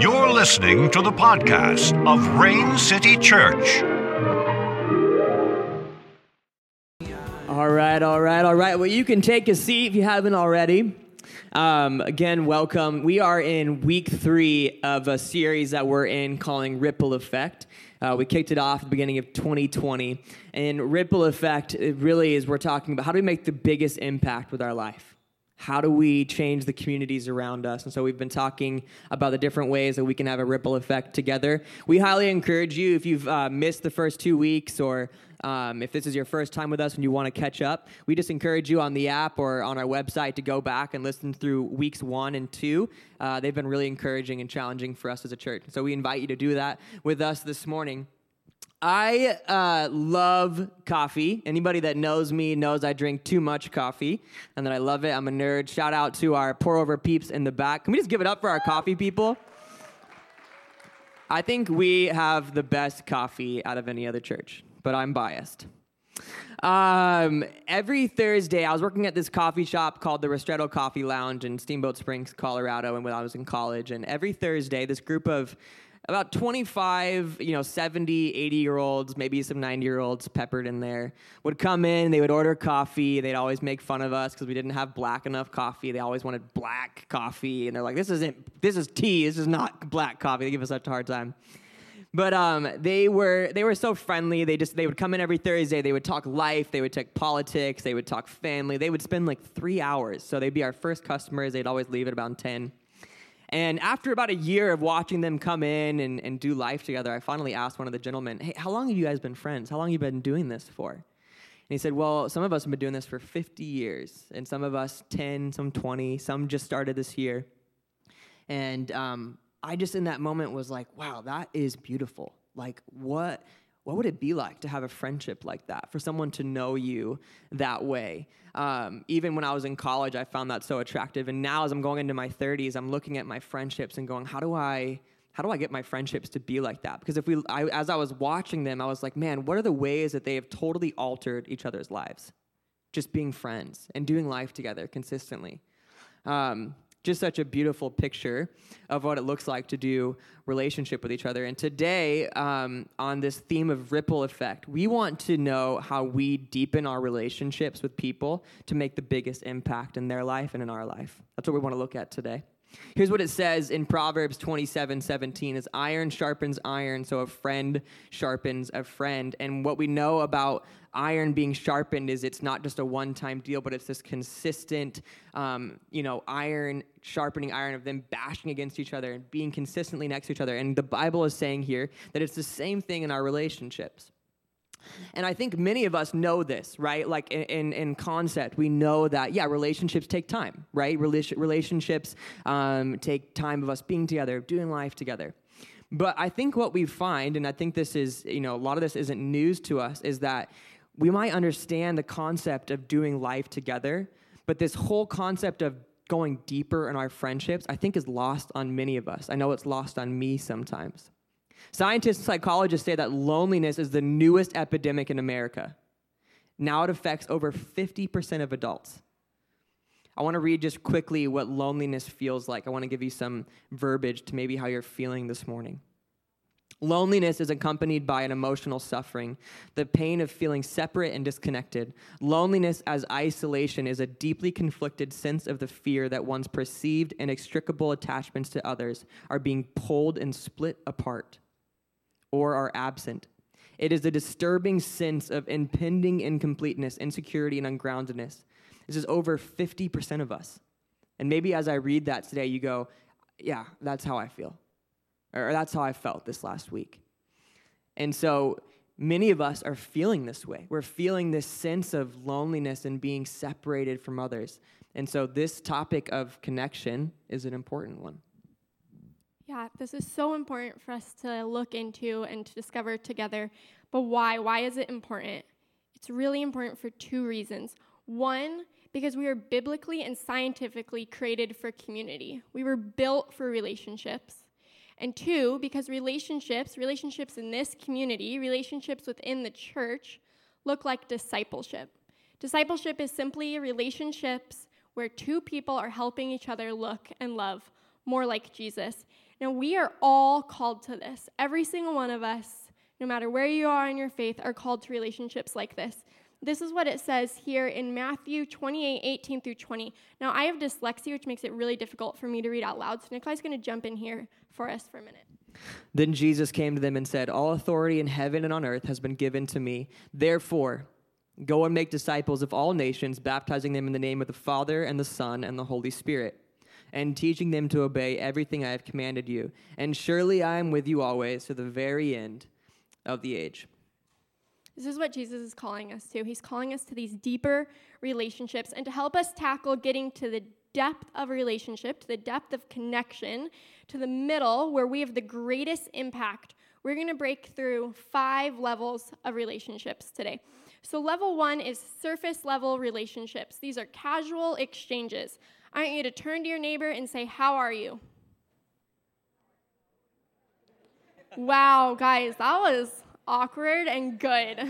You're listening to the podcast of Rain City Church. All right, all right, all right. Well, you can take a seat if you haven't already. Um, again, welcome. We are in week three of a series that we're in calling Ripple Effect. Uh, we kicked it off at the beginning of 2020. And Ripple Effect really is we're talking about how do we make the biggest impact with our life? How do we change the communities around us? And so we've been talking about the different ways that we can have a ripple effect together. We highly encourage you, if you've uh, missed the first two weeks or um, if this is your first time with us and you want to catch up, we just encourage you on the app or on our website to go back and listen through weeks one and two. Uh, they've been really encouraging and challenging for us as a church. So we invite you to do that with us this morning. I uh, love coffee. Anybody that knows me knows I drink too much coffee and that I love it. I'm a nerd. Shout out to our pour over peeps in the back. Can we just give it up for our coffee people? I think we have the best coffee out of any other church, but I'm biased. Um, every Thursday, I was working at this coffee shop called the Ristretto Coffee Lounge in Steamboat Springs, Colorado, and when I was in college. And every Thursday, this group of about 25, you know, 70, 80 year olds, maybe some 90 year olds peppered in there, would come in, they would order coffee. They'd always make fun of us because we didn't have black enough coffee. They always wanted black coffee. And they're like, this isn't, this is tea. This is not black coffee. They give us such a hard time. But um, they were they were so friendly. They just they would come in every Thursday. They would talk life. They would talk politics. They would talk family. They would spend like three hours. So they'd be our first customers. They'd always leave at about ten. And after about a year of watching them come in and, and do life together, I finally asked one of the gentlemen, Hey, how long have you guys been friends? How long have you been doing this for? And he said, Well, some of us have been doing this for 50 years, and some of us 10, some 20, some just started this year. And um, I just in that moment was like, Wow, that is beautiful. Like, what? What would it be like to have a friendship like that for someone to know you that way? Um, even when i was in college i found that so attractive and now as i'm going into my 30s i'm looking at my friendships and going how do i how do i get my friendships to be like that? Because if we I, as i was watching them i was like man what are the ways that they have totally altered each other's lives? Just being friends and doing life together consistently. Um, just such a beautiful picture of what it looks like to do relationship with each other. And today, um, on this theme of ripple effect, we want to know how we deepen our relationships with people to make the biggest impact in their life and in our life. That's what we want to look at today. Here's what it says in Proverbs 27 17 is iron sharpens iron, so a friend sharpens a friend. And what we know about iron being sharpened is it's not just a one-time deal, but it's this consistent, um, you know, iron sharpening iron of them bashing against each other and being consistently next to each other. And the Bible is saying here that it's the same thing in our relationships. And I think many of us know this, right? Like in, in, in concept, we know that, yeah, relationships take time, right? relationships um, take time of us being together, doing life together. But I think what we find, and I think this is, you know, a lot of this isn't news to us, is that we might understand the concept of doing life together, but this whole concept of going deeper in our friendships, I think is lost on many of us. I know it's lost on me sometimes. Scientists and psychologists say that loneliness is the newest epidemic in America. Now it affects over 50% of adults. I want to read just quickly what loneliness feels like. I want to give you some verbiage to maybe how you're feeling this morning. Loneliness is accompanied by an emotional suffering, the pain of feeling separate and disconnected. Loneliness as isolation is a deeply conflicted sense of the fear that one's perceived inextricable attachments to others are being pulled and split apart or are absent. It is a disturbing sense of impending incompleteness, insecurity, and ungroundedness. This is over 50% of us. And maybe as I read that today, you go, yeah, that's how I feel. Or that's how I felt this last week. And so many of us are feeling this way. We're feeling this sense of loneliness and being separated from others. And so this topic of connection is an important one. Yeah, this is so important for us to look into and to discover together. But why? Why is it important? It's really important for two reasons. One, because we are biblically and scientifically created for community, we were built for relationships. And two, because relationships, relationships in this community, relationships within the church, look like discipleship. Discipleship is simply relationships where two people are helping each other look and love more like Jesus. Now, we are all called to this. Every single one of us, no matter where you are in your faith, are called to relationships like this. This is what it says here in Matthew 28 18 through 20. Now, I have dyslexia, which makes it really difficult for me to read out loud, so Nicolai's going to jump in here for us for a minute. Then Jesus came to them and said, All authority in heaven and on earth has been given to me. Therefore, go and make disciples of all nations, baptizing them in the name of the Father and the Son and the Holy Spirit, and teaching them to obey everything I have commanded you. And surely I am with you always to the very end of the age. This is what Jesus is calling us to. He's calling us to these deeper relationships and to help us tackle getting to the depth of relationship, to the depth of connection, to the middle where we have the greatest impact. We're going to break through five levels of relationships today. So, level one is surface level relationships. These are casual exchanges. I want you to turn to your neighbor and say, How are you? Wow, guys, that was awkward and good.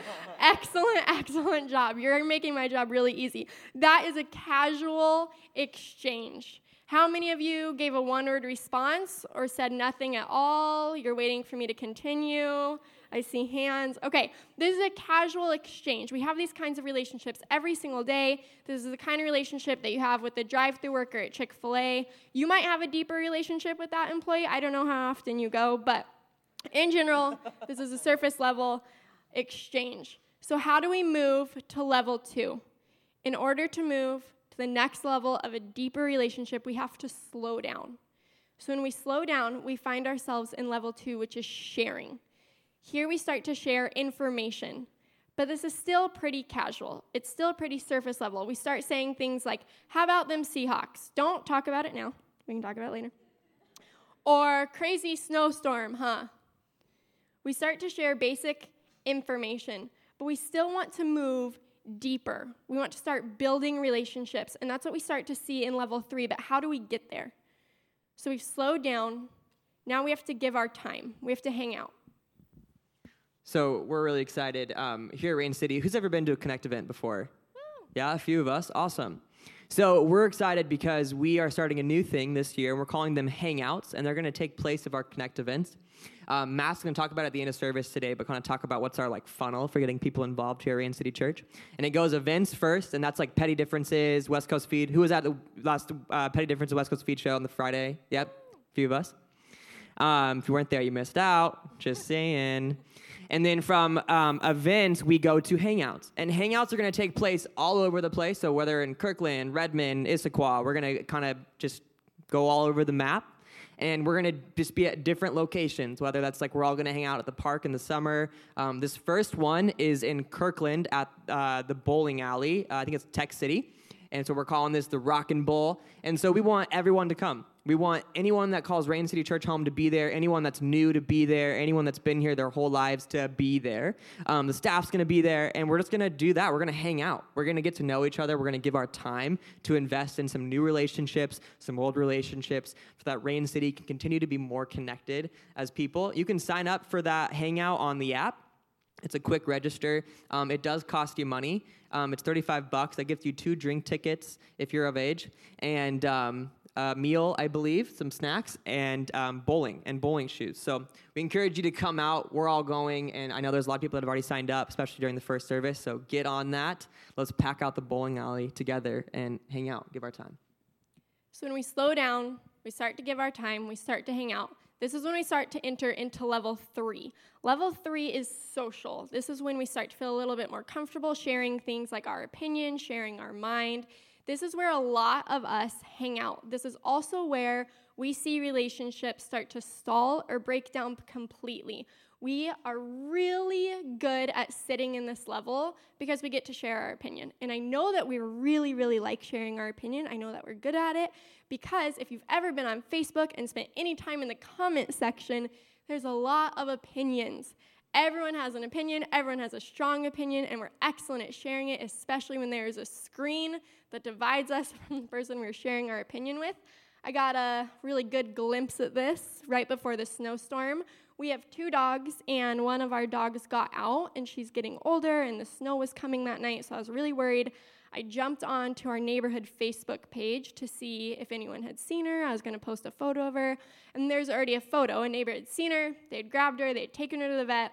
excellent, excellent job. You're making my job really easy. That is a casual exchange. How many of you gave a one word response or said nothing at all? You're waiting for me to continue. I see hands. Okay, this is a casual exchange. We have these kinds of relationships every single day. This is the kind of relationship that you have with the drive through worker at Chick fil A. You might have a deeper relationship with that employee. I don't know how often you go, but in general, this is a surface level exchange. So, how do we move to level two? In order to move to the next level of a deeper relationship, we have to slow down. So, when we slow down, we find ourselves in level two, which is sharing. Here we start to share information, but this is still pretty casual. It's still pretty surface level. We start saying things like, How about them Seahawks? Don't talk about it now. We can talk about it later. Or crazy snowstorm, huh? We start to share basic information, but we still want to move deeper. We want to start building relationships, and that's what we start to see in level three. But how do we get there? So we've slowed down. Now we have to give our time, we have to hang out. So we're really excited um, here at Rain City. Who's ever been to a Connect event before? Yeah, a few of us. Awesome. So we're excited because we are starting a new thing this year, and we're calling them Hangouts, and they're going to take place of our Connect events. Um, Matt's going to talk about it at the end of service today, but kind of talk about what's our like funnel for getting people involved here in City Church. And it goes events first, and that's like petty differences, West Coast Feed. Who was at the last uh, petty Differences West Coast Feed show on the Friday? Yep, a few of us. Um, if you weren't there, you missed out. Just saying. And then from um, events, we go to hangouts. And hangouts are going to take place all over the place. So whether in Kirkland, Redmond, Issaquah, we're going to kind of just go all over the map. And we're going to just be at different locations whether that's like we're all going to hang out at the park in the summer. Um, this first one is in kirkland at uh, the bowling alley. Uh, i think it's tech city. And so we're calling this the rock and bowl and so we want everyone to come we want anyone that calls Rain City Church home to be there, anyone that's new to be there, anyone that's been here their whole lives to be there. Um, the staff's gonna be there, and we're just gonna do that. We're gonna hang out. We're gonna get to know each other. We're gonna give our time to invest in some new relationships, some old relationships, so that Rain City can continue to be more connected as people. You can sign up for that hangout on the app. It's a quick register. Um, it does cost you money. Um, it's 35 bucks. That gives you two drink tickets if you're of age, and um, a meal, I believe, some snacks, and um, bowling and bowling shoes. So we encourage you to come out. We're all going, and I know there's a lot of people that have already signed up, especially during the first service. So get on that. Let's pack out the bowling alley together and hang out, give our time. So when we slow down, we start to give our time, we start to hang out. This is when we start to enter into level three. Level three is social. This is when we start to feel a little bit more comfortable sharing things like our opinion, sharing our mind. This is where a lot of us hang out. This is also where we see relationships start to stall or break down completely. We are really good at sitting in this level because we get to share our opinion. And I know that we really, really like sharing our opinion. I know that we're good at it because if you've ever been on Facebook and spent any time in the comment section, there's a lot of opinions. Everyone has an opinion, everyone has a strong opinion, and we're excellent at sharing it, especially when there is a screen that divides us from the person we're sharing our opinion with. I got a really good glimpse at this right before the snowstorm. We have two dogs, and one of our dogs got out, and she's getting older, and the snow was coming that night, so I was really worried. I jumped on to our neighborhood Facebook page to see if anyone had seen her. I was going to post a photo of her. And there's already a photo. A neighbor had seen her, they had grabbed her, they had taken her to the vet.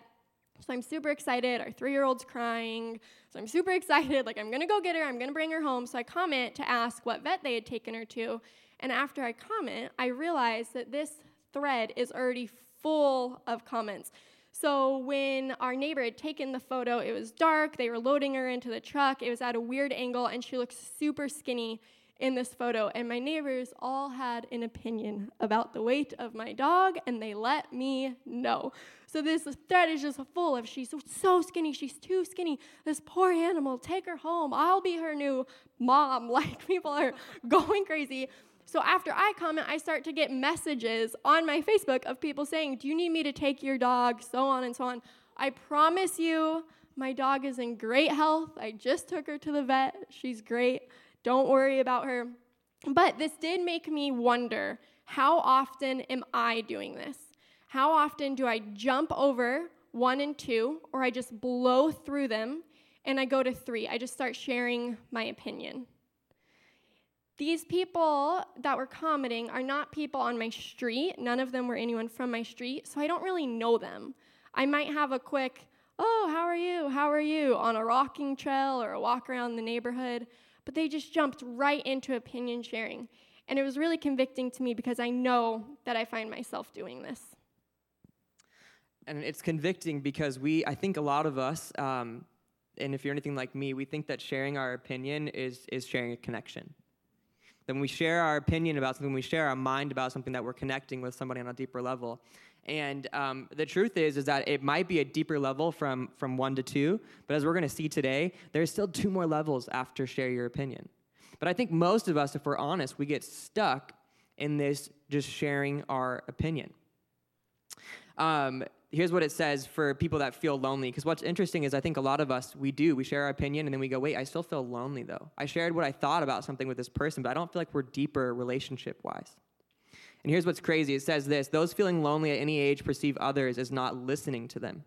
So I'm super excited. Our three year old's crying. So I'm super excited. Like, I'm going to go get her. I'm going to bring her home. So I comment to ask what vet they had taken her to. And after I comment, I realize that this thread is already full of comments. So when our neighbor had taken the photo, it was dark. They were loading her into the truck. It was at a weird angle, and she looked super skinny in this photo. And my neighbors all had an opinion about the weight of my dog, and they let me know. So this thread is just full of she's so skinny, she's too skinny. This poor animal, take her home. I'll be her new mom. Like people are going crazy. So after I comment, I start to get messages on my Facebook of people saying, Do you need me to take your dog? So on and so on. I promise you, my dog is in great health. I just took her to the vet. She's great. Don't worry about her. But this did make me wonder how often am I doing this? How often do I jump over one and two, or I just blow through them and I go to three? I just start sharing my opinion. These people that were commenting are not people on my street. None of them were anyone from my street, so I don't really know them. I might have a quick, oh, how are you? How are you? on a rocking trail or a walk around the neighborhood, but they just jumped right into opinion sharing. And it was really convicting to me because I know that I find myself doing this. And it's convicting because we, I think a lot of us, um, and if you're anything like me, we think that sharing our opinion is, is sharing a connection. Then we share our opinion about something, we share our mind about something that we're connecting with somebody on a deeper level. And um, the truth is, is that it might be a deeper level from, from one to two, but as we're going to see today, there's still two more levels after share your opinion. But I think most of us, if we're honest, we get stuck in this just sharing our opinion. Um, here's what it says for people that feel lonely. Because what's interesting is I think a lot of us, we do, we share our opinion and then we go, wait, I still feel lonely though. I shared what I thought about something with this person, but I don't feel like we're deeper relationship wise. And here's what's crazy it says this those feeling lonely at any age perceive others as not listening to them.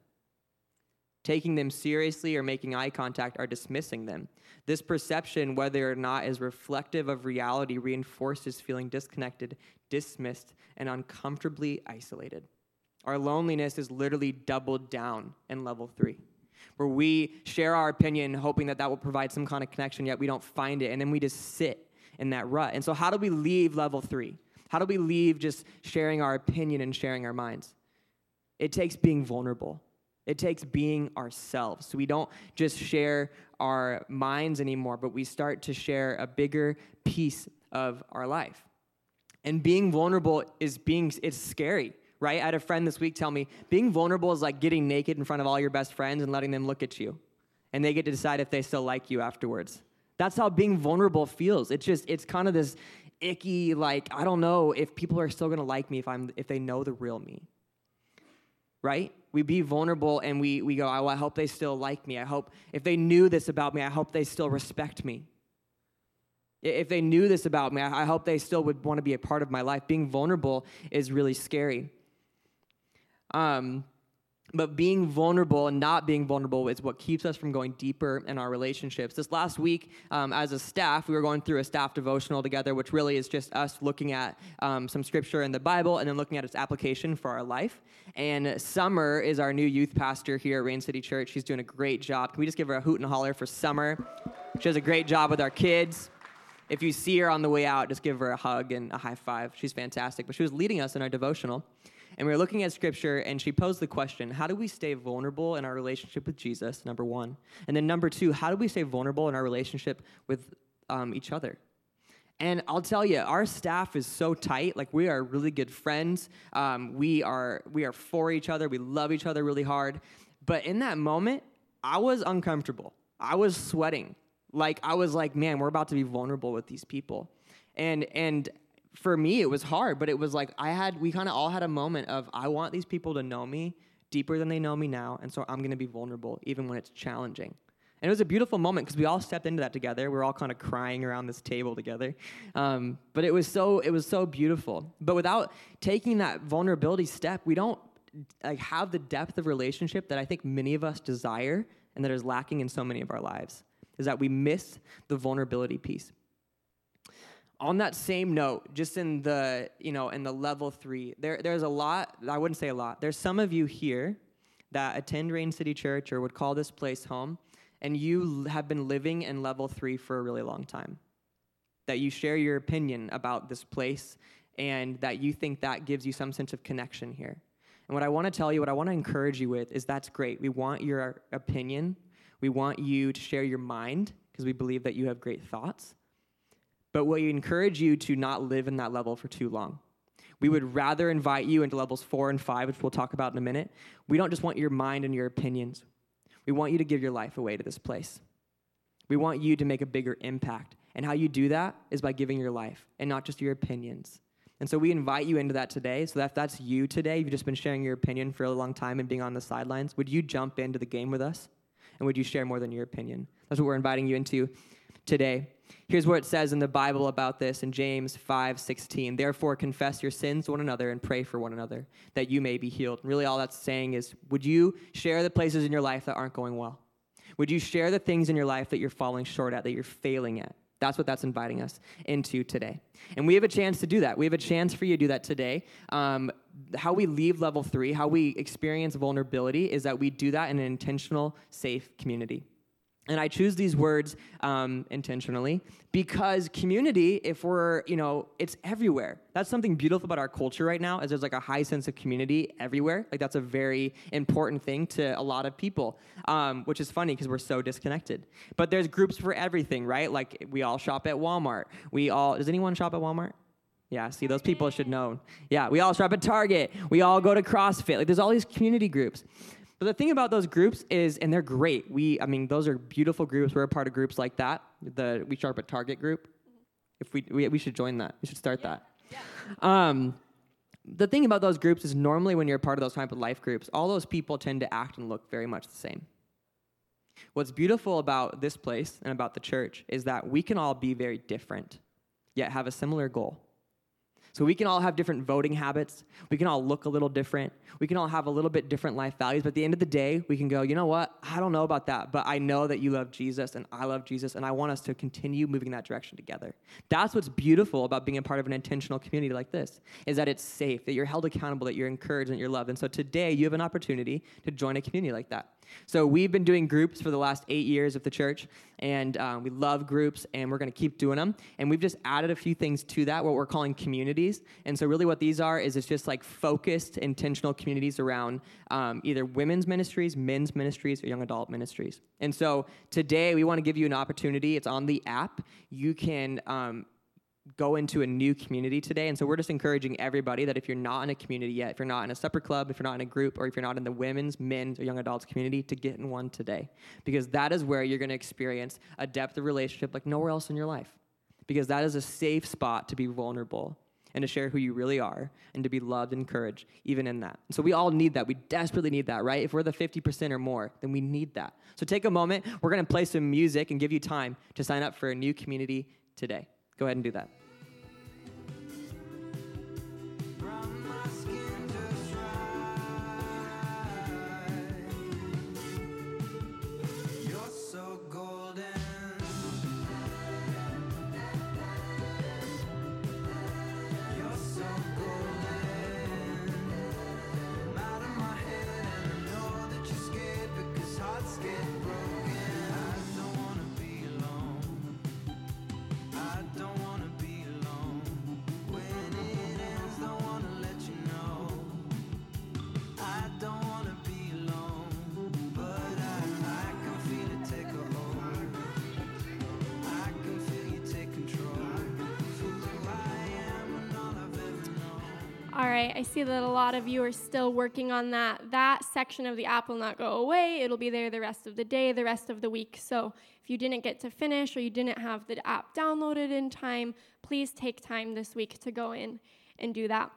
Taking them seriously or making eye contact are dismissing them. This perception, whether or not is reflective of reality, reinforces feeling disconnected, dismissed, and uncomfortably isolated. Our loneliness is literally doubled down in level three, where we share our opinion, hoping that that will provide some kind of connection, yet we don't find it, and then we just sit in that rut. And so, how do we leave level three? How do we leave just sharing our opinion and sharing our minds? It takes being vulnerable. It takes being ourselves. So we don't just share our minds anymore, but we start to share a bigger piece of our life. And being vulnerable is being it's scary right? I had a friend this week tell me being vulnerable is like getting naked in front of all your best friends and letting them look at you. And they get to decide if they still like you afterwards. That's how being vulnerable feels. It's just, it's kind of this icky, like, I don't know if people are still gonna like me if I'm if they know the real me. Right? We be vulnerable and we we go, oh, I hope they still like me. I hope if they knew this about me, I hope they still respect me. If they knew this about me, I hope they still would want to be a part of my life. Being vulnerable is really scary. Um, but being vulnerable and not being vulnerable is what keeps us from going deeper in our relationships. This last week, um, as a staff, we were going through a staff devotional together, which really is just us looking at um, some scripture in the Bible and then looking at its application for our life. And Summer is our new youth pastor here at Rain City Church. She's doing a great job. Can we just give her a hoot and holler for Summer? She does a great job with our kids. If you see her on the way out, just give her a hug and a high five. She's fantastic. But she was leading us in our devotional. And we were looking at scripture, and she posed the question how do we stay vulnerable in our relationship with Jesus, number one? And then number two, how do we stay vulnerable in our relationship with um, each other? And I'll tell you, our staff is so tight. Like we are really good friends. Um, we are we are for each other. We love each other really hard. But in that moment, I was uncomfortable. I was sweating. Like I was like, man, we're about to be vulnerable with these people. And and for me, it was hard, but it was like I had, we kind of all had a moment of, I want these people to know me deeper than they know me now, and so I'm gonna be vulnerable even when it's challenging. And it was a beautiful moment because we all stepped into that together. We are all kind of crying around this table together. Um, but it was so it was so beautiful. But without taking that vulnerability step, we don't like have the depth of relationship that I think many of us desire and that is lacking in so many of our lives. is that we miss the vulnerability piece. On that same note, just in the, you know, in the level three, there, there's a lot, I wouldn't say a lot, there's some of you here that attend Rain City Church or would call this place home, and you have been living in level three for a really long time. That you share your opinion about this place and that you think that gives you some sense of connection here. And what I want to tell you, what I want to encourage you with is that's great. We want your opinion. We want you to share your mind because we believe that you have great thoughts. But we encourage you to not live in that level for too long. We would rather invite you into levels four and five, which we'll talk about in a minute. We don't just want your mind and your opinions. We want you to give your life away to this place. We want you to make a bigger impact. And how you do that is by giving your life and not just your opinions. And so we invite you into that today. So that if that's you today, you've just been sharing your opinion for a long time and being on the sidelines, would you jump into the game with us? And would you share more than your opinion? That's what we're inviting you into today. Here's what it says in the Bible about this in James 5 16. Therefore, confess your sins to one another and pray for one another that you may be healed. And Really, all that's saying is would you share the places in your life that aren't going well? Would you share the things in your life that you're falling short at, that you're failing at? That's what that's inviting us into today. And we have a chance to do that. We have a chance for you to do that today. Um, how we leave level three, how we experience vulnerability, is that we do that in an intentional, safe community. And I choose these words um, intentionally because community, if we're, you know, it's everywhere. That's something beautiful about our culture right now, is there's like a high sense of community everywhere. Like that's a very important thing to a lot of people, um, which is funny because we're so disconnected. But there's groups for everything, right? Like we all shop at Walmart. We all, does anyone shop at Walmart? Yeah, see, those people should know. Yeah, we all shop at Target. We all go to CrossFit. Like, there's all these community groups. But the thing about those groups is, and they're great. We, I mean, those are beautiful groups. We're a part of groups like that. The We Sharp at Target group. If we, we, we should join that. We should start yeah. that. Yeah. Um, the thing about those groups is normally when you're a part of those type of life groups, all those people tend to act and look very much the same. What's beautiful about this place and about the church is that we can all be very different, yet have a similar goal. So we can all have different voting habits. We can all look a little different. We can all have a little bit different life values. But at the end of the day, we can go, you know what? I don't know about that, but I know that you love Jesus and I love Jesus, and I want us to continue moving that direction together. That's what's beautiful about being a part of an intentional community like this, is that it's safe, that you're held accountable, that you're encouraged, and you're loved. And so today, you have an opportunity to join a community like that. So we've been doing groups for the last eight years of the church, and um, we love groups, and we're going to keep doing them. And we've just added a few things to that, what we're calling communities. And so really, what these are is it's just like focused, intentional communities around um, either women's ministries, men's ministries, or young adult ministries. And so today, we want to give you an opportunity. It's on the app. You can um, go into a new community today. And so we're just encouraging everybody that if you're not in a community yet, if you're not in a supper club, if you're not in a group, or if you're not in the women's, men's, or young adults community, to get in one today. Because that is where you're going to experience a depth of relationship like nowhere else in your life. Because that is a safe spot to be vulnerable and to share who you really are and to be loved and encouraged even in that. So we all need that. We desperately need that, right? If we're the 50% or more, then we need that. So take a moment. We're going to play some music and give you time to sign up for a new community today. Go ahead and do that. I see that a lot of you are still working on that. That section of the app will not go away. It'll be there the rest of the day, the rest of the week. So if you didn't get to finish or you didn't have the app downloaded in time, please take time this week to go in and do that.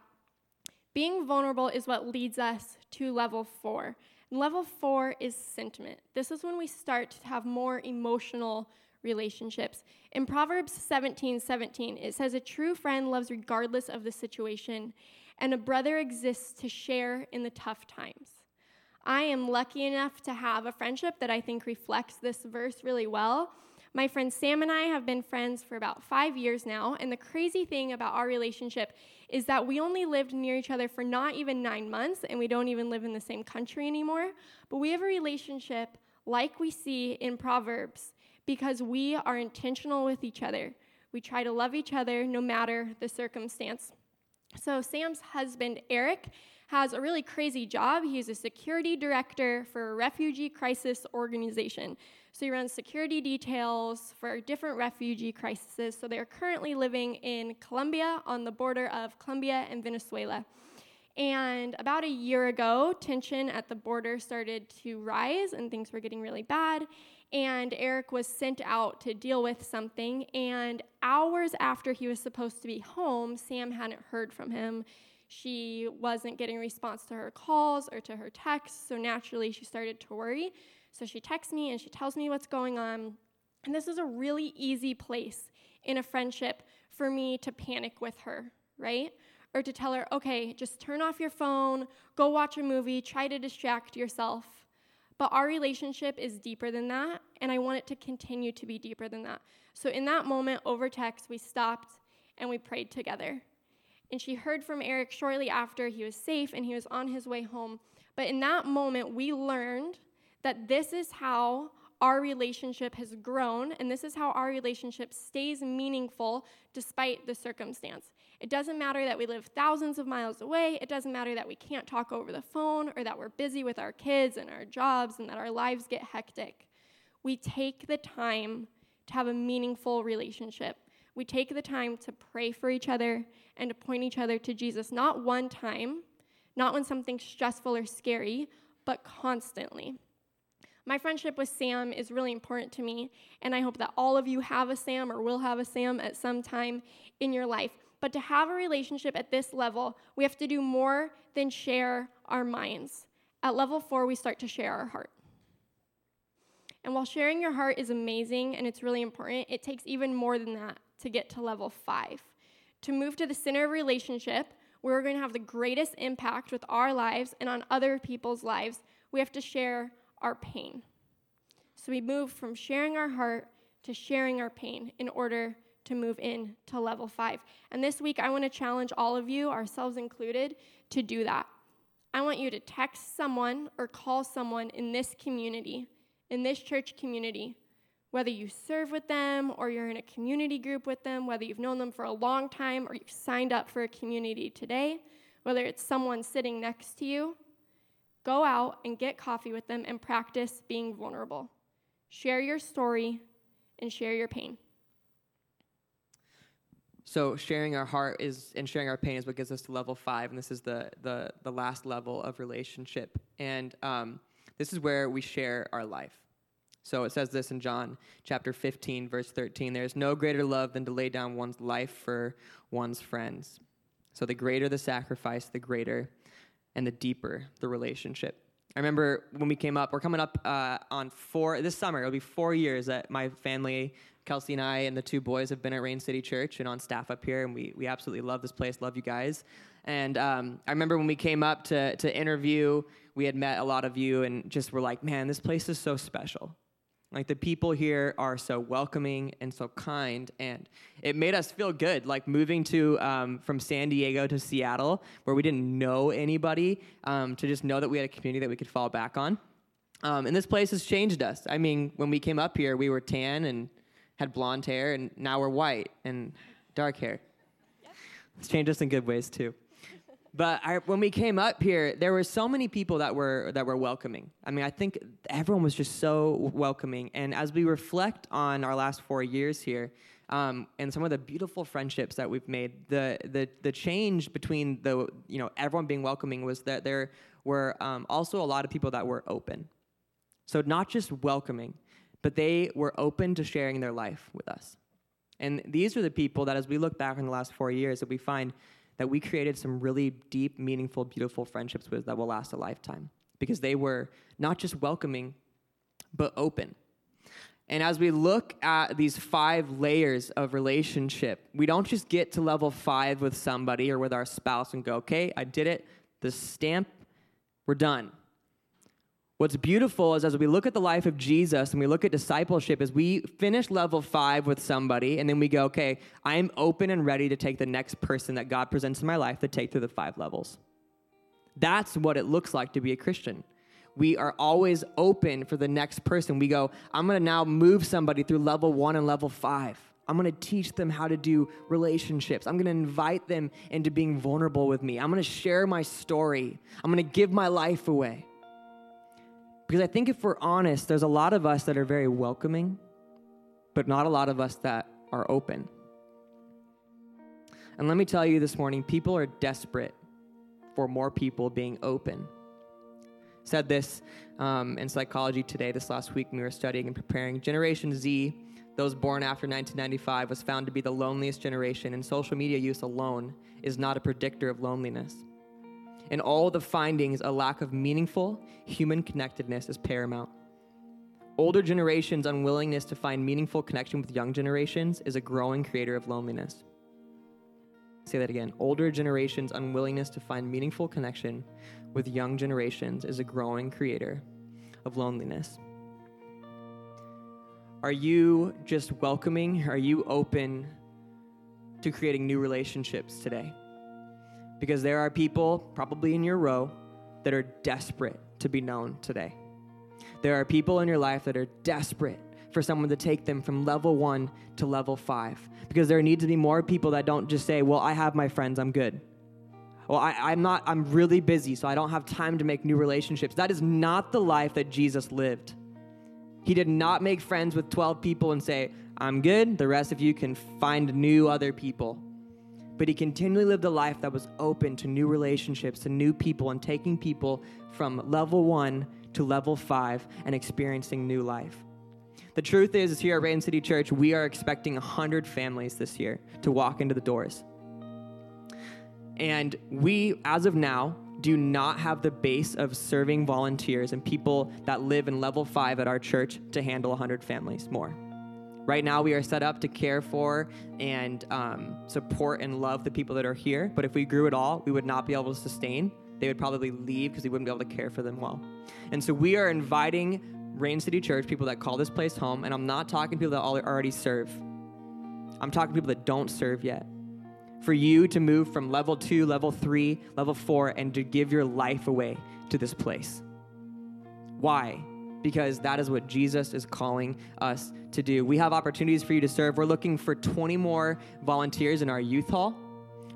Being vulnerable is what leads us to level four. And level four is sentiment. This is when we start to have more emotional relationships. In Proverbs 17 17, it says, A true friend loves regardless of the situation, and a brother exists to share in the tough times. I am lucky enough to have a friendship that I think reflects this verse really well. My friend Sam and I have been friends for about five years now, and the crazy thing about our relationship is that we only lived near each other for not even nine months, and we don't even live in the same country anymore. But we have a relationship like we see in Proverbs because we are intentional with each other. We try to love each other no matter the circumstance. So, Sam's husband, Eric, has a really crazy job. He's a security director for a refugee crisis organization. So, he runs security details for different refugee crises. So, they're currently living in Colombia on the border of Colombia and Venezuela. And about a year ago, tension at the border started to rise and things were getting really bad and Eric was sent out to deal with something. And hours after he was supposed to be home, Sam hadn't heard from him. She wasn't getting response to her calls or to her texts, so naturally she started to worry. So she texts me and she tells me what's going on. And this is a really easy place in a friendship for me to panic with her, right? Or to tell her, okay, just turn off your phone, go watch a movie, try to distract yourself. But our relationship is deeper than that, and I want it to continue to be deeper than that. So in that moment, over text, we stopped and we prayed together. And she heard from Eric shortly after he was safe and he was on his way home. But in that moment, we learned that this is how our relationship has grown, and this is how our relationship stays meaningful despite the circumstance. It doesn't matter that we live thousands of miles away. It doesn't matter that we can't talk over the phone or that we're busy with our kids and our jobs and that our lives get hectic. We take the time to have a meaningful relationship. We take the time to pray for each other and to point each other to Jesus, not one time, not when something's stressful or scary, but constantly. My friendship with Sam is really important to me, and I hope that all of you have a Sam or will have a Sam at some time in your life. But to have a relationship at this level, we have to do more than share our minds. At level four, we start to share our heart. And while sharing your heart is amazing and it's really important, it takes even more than that to get to level five. To move to the center of relationship, where we're going to have the greatest impact with our lives and on other people's lives, we have to share our pain. So we move from sharing our heart to sharing our pain in order to move in to level five. And this week, I want to challenge all of you, ourselves included, to do that. I want you to text someone or call someone in this community, in this church community, whether you serve with them or you're in a community group with them, whether you've known them for a long time or you've signed up for a community today, whether it's someone sitting next to you, go out and get coffee with them and practice being vulnerable. Share your story and share your pain. So sharing our heart is and sharing our pain is what gets us to level five, and this is the the the last level of relationship. And um, this is where we share our life. So it says this in John chapter 15, verse 13. There is no greater love than to lay down one's life for one's friends. So the greater the sacrifice, the greater and the deeper the relationship. I remember when we came up, we're coming up uh, on four, this summer, it'll be four years that my family Kelsie and I and the two boys have been at Rain City Church and on staff up here, and we, we absolutely love this place, love you guys. And um, I remember when we came up to, to interview, we had met a lot of you and just were like, man, this place is so special. Like the people here are so welcoming and so kind, and it made us feel good. Like moving to um, from San Diego to Seattle, where we didn't know anybody, um, to just know that we had a community that we could fall back on. Um, and this place has changed us. I mean, when we came up here, we were tan and had blonde hair, and now we're white and dark hair. It's changed us in good ways too. But I, when we came up here, there were so many people that were that were welcoming. I mean, I think everyone was just so welcoming. And as we reflect on our last four years here, um, and some of the beautiful friendships that we've made, the the the change between the you know everyone being welcoming was that there were um, also a lot of people that were open. So not just welcoming, but they were open to sharing their life with us. And these are the people that, as we look back on the last four years, that we find that we created some really deep, meaningful, beautiful friendships with that will last a lifetime because they were not just welcoming, but open. And as we look at these five layers of relationship, we don't just get to level five with somebody or with our spouse and go, okay, I did it, the stamp, we're done. What's beautiful is as we look at the life of Jesus and we look at discipleship, is we finish level five with somebody and then we go, okay, I am open and ready to take the next person that God presents in my life to take through the five levels. That's what it looks like to be a Christian. We are always open for the next person. We go, I'm gonna now move somebody through level one and level five. I'm gonna teach them how to do relationships. I'm gonna invite them into being vulnerable with me. I'm gonna share my story. I'm gonna give my life away. Because I think if we're honest, there's a lot of us that are very welcoming, but not a lot of us that are open. And let me tell you this morning, people are desperate for more people being open. Said this um, in Psychology Today this last week when we were studying and preparing. Generation Z, those born after 1995, was found to be the loneliest generation, and social media use alone is not a predictor of loneliness. In all the findings, a lack of meaningful human connectedness is paramount. Older generations' unwillingness to find meaningful connection with young generations is a growing creator of loneliness. Say that again. Older generations' unwillingness to find meaningful connection with young generations is a growing creator of loneliness. Are you just welcoming? Are you open to creating new relationships today? Because there are people, probably in your row, that are desperate to be known today. There are people in your life that are desperate for someone to take them from level one to level five. Because there needs to be more people that don't just say, Well, I have my friends, I'm good. Well, I, am not, I'm really busy, so I don't have time to make new relationships. That is not the life that Jesus lived. He did not make friends with 12 people and say, I'm good, the rest of you can find new other people but he continually lived a life that was open to new relationships, to new people, and taking people from level one to level five and experiencing new life. The truth is, is here at Rain City Church, we are expecting 100 families this year to walk into the doors. And we, as of now, do not have the base of serving volunteers and people that live in level five at our church to handle 100 families more. Right now, we are set up to care for and um, support and love the people that are here. But if we grew at all, we would not be able to sustain. They would probably leave because we wouldn't be able to care for them well. And so we are inviting Rain City Church, people that call this place home, and I'm not talking people that already serve. I'm talking people that don't serve yet. For you to move from level two, level three, level four, and to give your life away to this place. Why? Because that is what Jesus is calling us to do. We have opportunities for you to serve. We're looking for 20 more volunteers in our youth hall.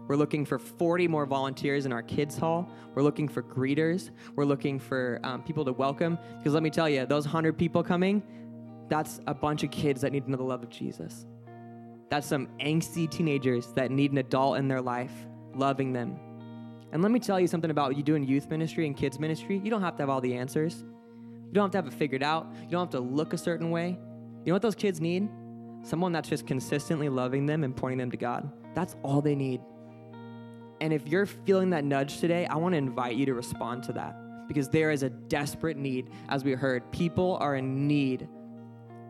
We're looking for 40 more volunteers in our kids' hall. We're looking for greeters. We're looking for um, people to welcome. Because let me tell you, those 100 people coming, that's a bunch of kids that need to know the love of Jesus. That's some angsty teenagers that need an adult in their life loving them. And let me tell you something about you doing youth ministry and kids ministry. You don't have to have all the answers. You don't have to have it figured out. You don't have to look a certain way. You know what those kids need? Someone that's just consistently loving them and pointing them to God. That's all they need. And if you're feeling that nudge today, I want to invite you to respond to that because there is a desperate need, as we heard. People are in need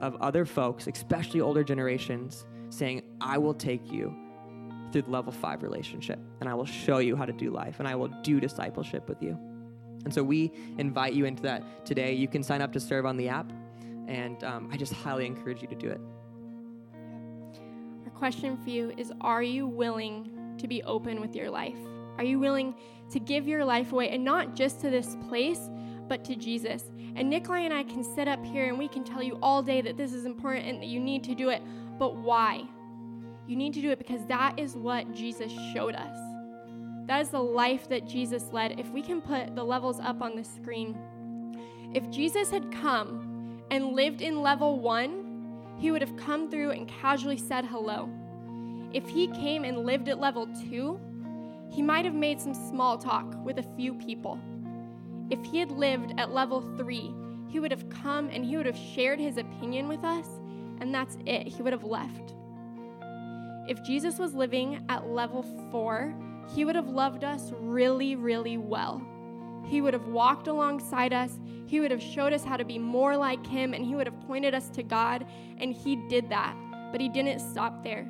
of other folks, especially older generations, saying, I will take you through the level five relationship and I will show you how to do life and I will do discipleship with you. And so we invite you into that today. You can sign up to serve on the app, and um, I just highly encourage you to do it. Our question for you is Are you willing to be open with your life? Are you willing to give your life away, and not just to this place, but to Jesus? And Nicolai and I can sit up here and we can tell you all day that this is important and that you need to do it, but why? You need to do it because that is what Jesus showed us. That is the life that Jesus led. If we can put the levels up on the screen, if Jesus had come and lived in level one, he would have come through and casually said hello. If he came and lived at level two, he might have made some small talk with a few people. If he had lived at level three, he would have come and he would have shared his opinion with us, and that's it. He would have left. If Jesus was living at level four, he would have loved us really, really well. He would have walked alongside us. He would have showed us how to be more like Him, and He would have pointed us to God, and He did that. But He didn't stop there.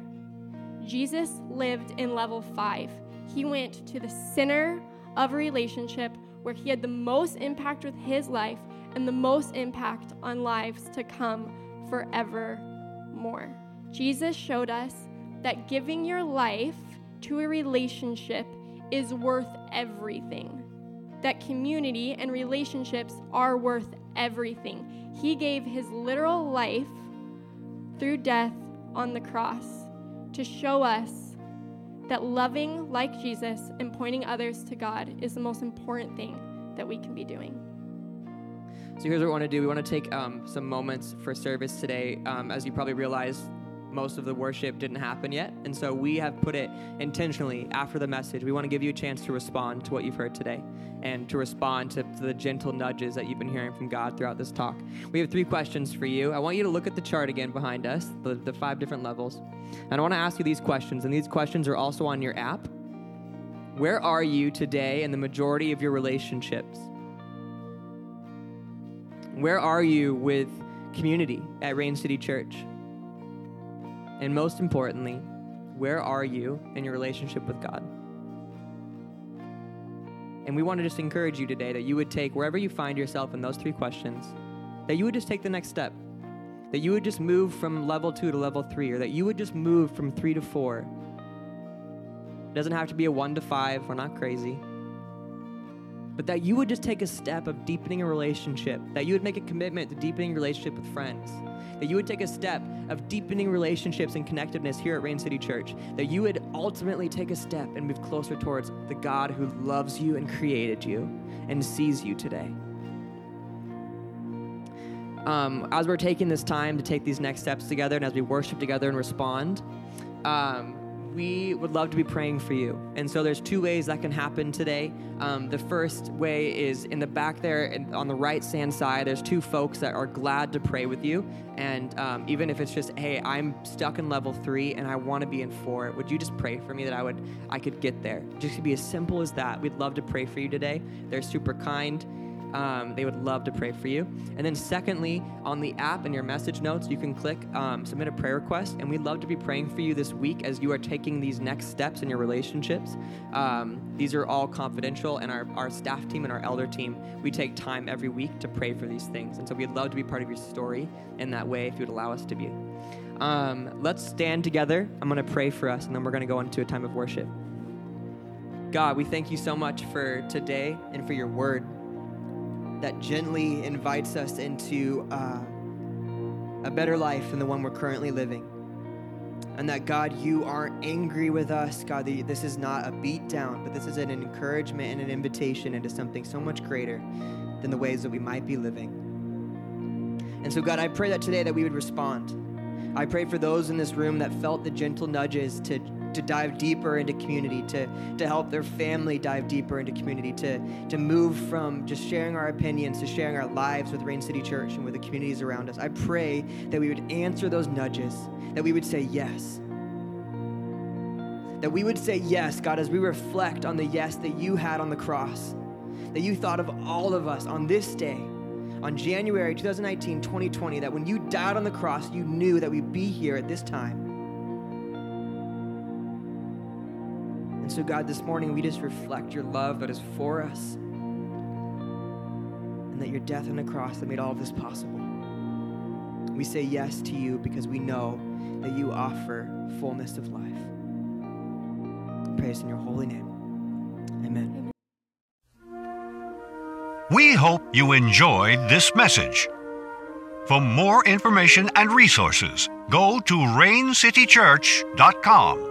Jesus lived in level five. He went to the center of a relationship where He had the most impact with His life, and the most impact on lives to come forevermore. Jesus showed us that giving your life to a relationship is worth everything. That community and relationships are worth everything. He gave his literal life through death on the cross to show us that loving like Jesus and pointing others to God is the most important thing that we can be doing. So here's what we want to do. We want to take um, some moments for service today. Um, as you probably realize, most of the worship didn't happen yet. And so we have put it intentionally after the message. We want to give you a chance to respond to what you've heard today and to respond to the gentle nudges that you've been hearing from God throughout this talk. We have three questions for you. I want you to look at the chart again behind us, the, the five different levels. And I want to ask you these questions. And these questions are also on your app. Where are you today in the majority of your relationships? Where are you with community at Rain City Church? And most importantly, where are you in your relationship with God? And we want to just encourage you today that you would take, wherever you find yourself in those three questions, that you would just take the next step. That you would just move from level two to level three, or that you would just move from three to four. It doesn't have to be a one to five, we're not crazy. But that you would just take a step of deepening a relationship, that you would make a commitment to deepening relationship with friends, that you would take a step of deepening relationships and connectiveness here at Rain City Church, that you would ultimately take a step and move closer towards the God who loves you and created you and sees you today. Um, as we're taking this time to take these next steps together and as we worship together and respond, um, we would love to be praying for you. And so there's two ways that can happen today. Um, the first way is in the back there on the right hand side, there's two folks that are glad to pray with you. And um, even if it's just, hey, I'm stuck in level three and I want to be in four, would you just pray for me that I would I could get there? Just to be as simple as that. We'd love to pray for you today. They're super kind um, they would love to pray for you. And then, secondly, on the app in your message notes, you can click um, submit a prayer request, and we'd love to be praying for you this week as you are taking these next steps in your relationships. Um, these are all confidential, and our, our staff team and our elder team, we take time every week to pray for these things. And so, we'd love to be part of your story in that way if you would allow us to be. Um, let's stand together. I'm going to pray for us, and then we're going to go into a time of worship. God, we thank you so much for today and for your word that gently invites us into uh, a better life than the one we're currently living. And that, God, you aren't angry with us. God, this is not a beat down, but this is an encouragement and an invitation into something so much greater than the ways that we might be living. And so, God, I pray that today that we would respond. I pray for those in this room that felt the gentle nudges to to dive deeper into community, to, to help their family dive deeper into community, to, to move from just sharing our opinions to sharing our lives with Rain City Church and with the communities around us. I pray that we would answer those nudges, that we would say yes. That we would say yes, God, as we reflect on the yes that you had on the cross, that you thought of all of us on this day on January 2019, 2020, that when you died on the cross, you knew that we'd be here at this time. And so, God, this morning we just reflect your love that is for us and that your death on the cross that made all of this possible. We say yes to you because we know that you offer fullness of life. Praise in your holy name. Amen. We hope you enjoyed this message. For more information and resources, go to raincitychurch.com.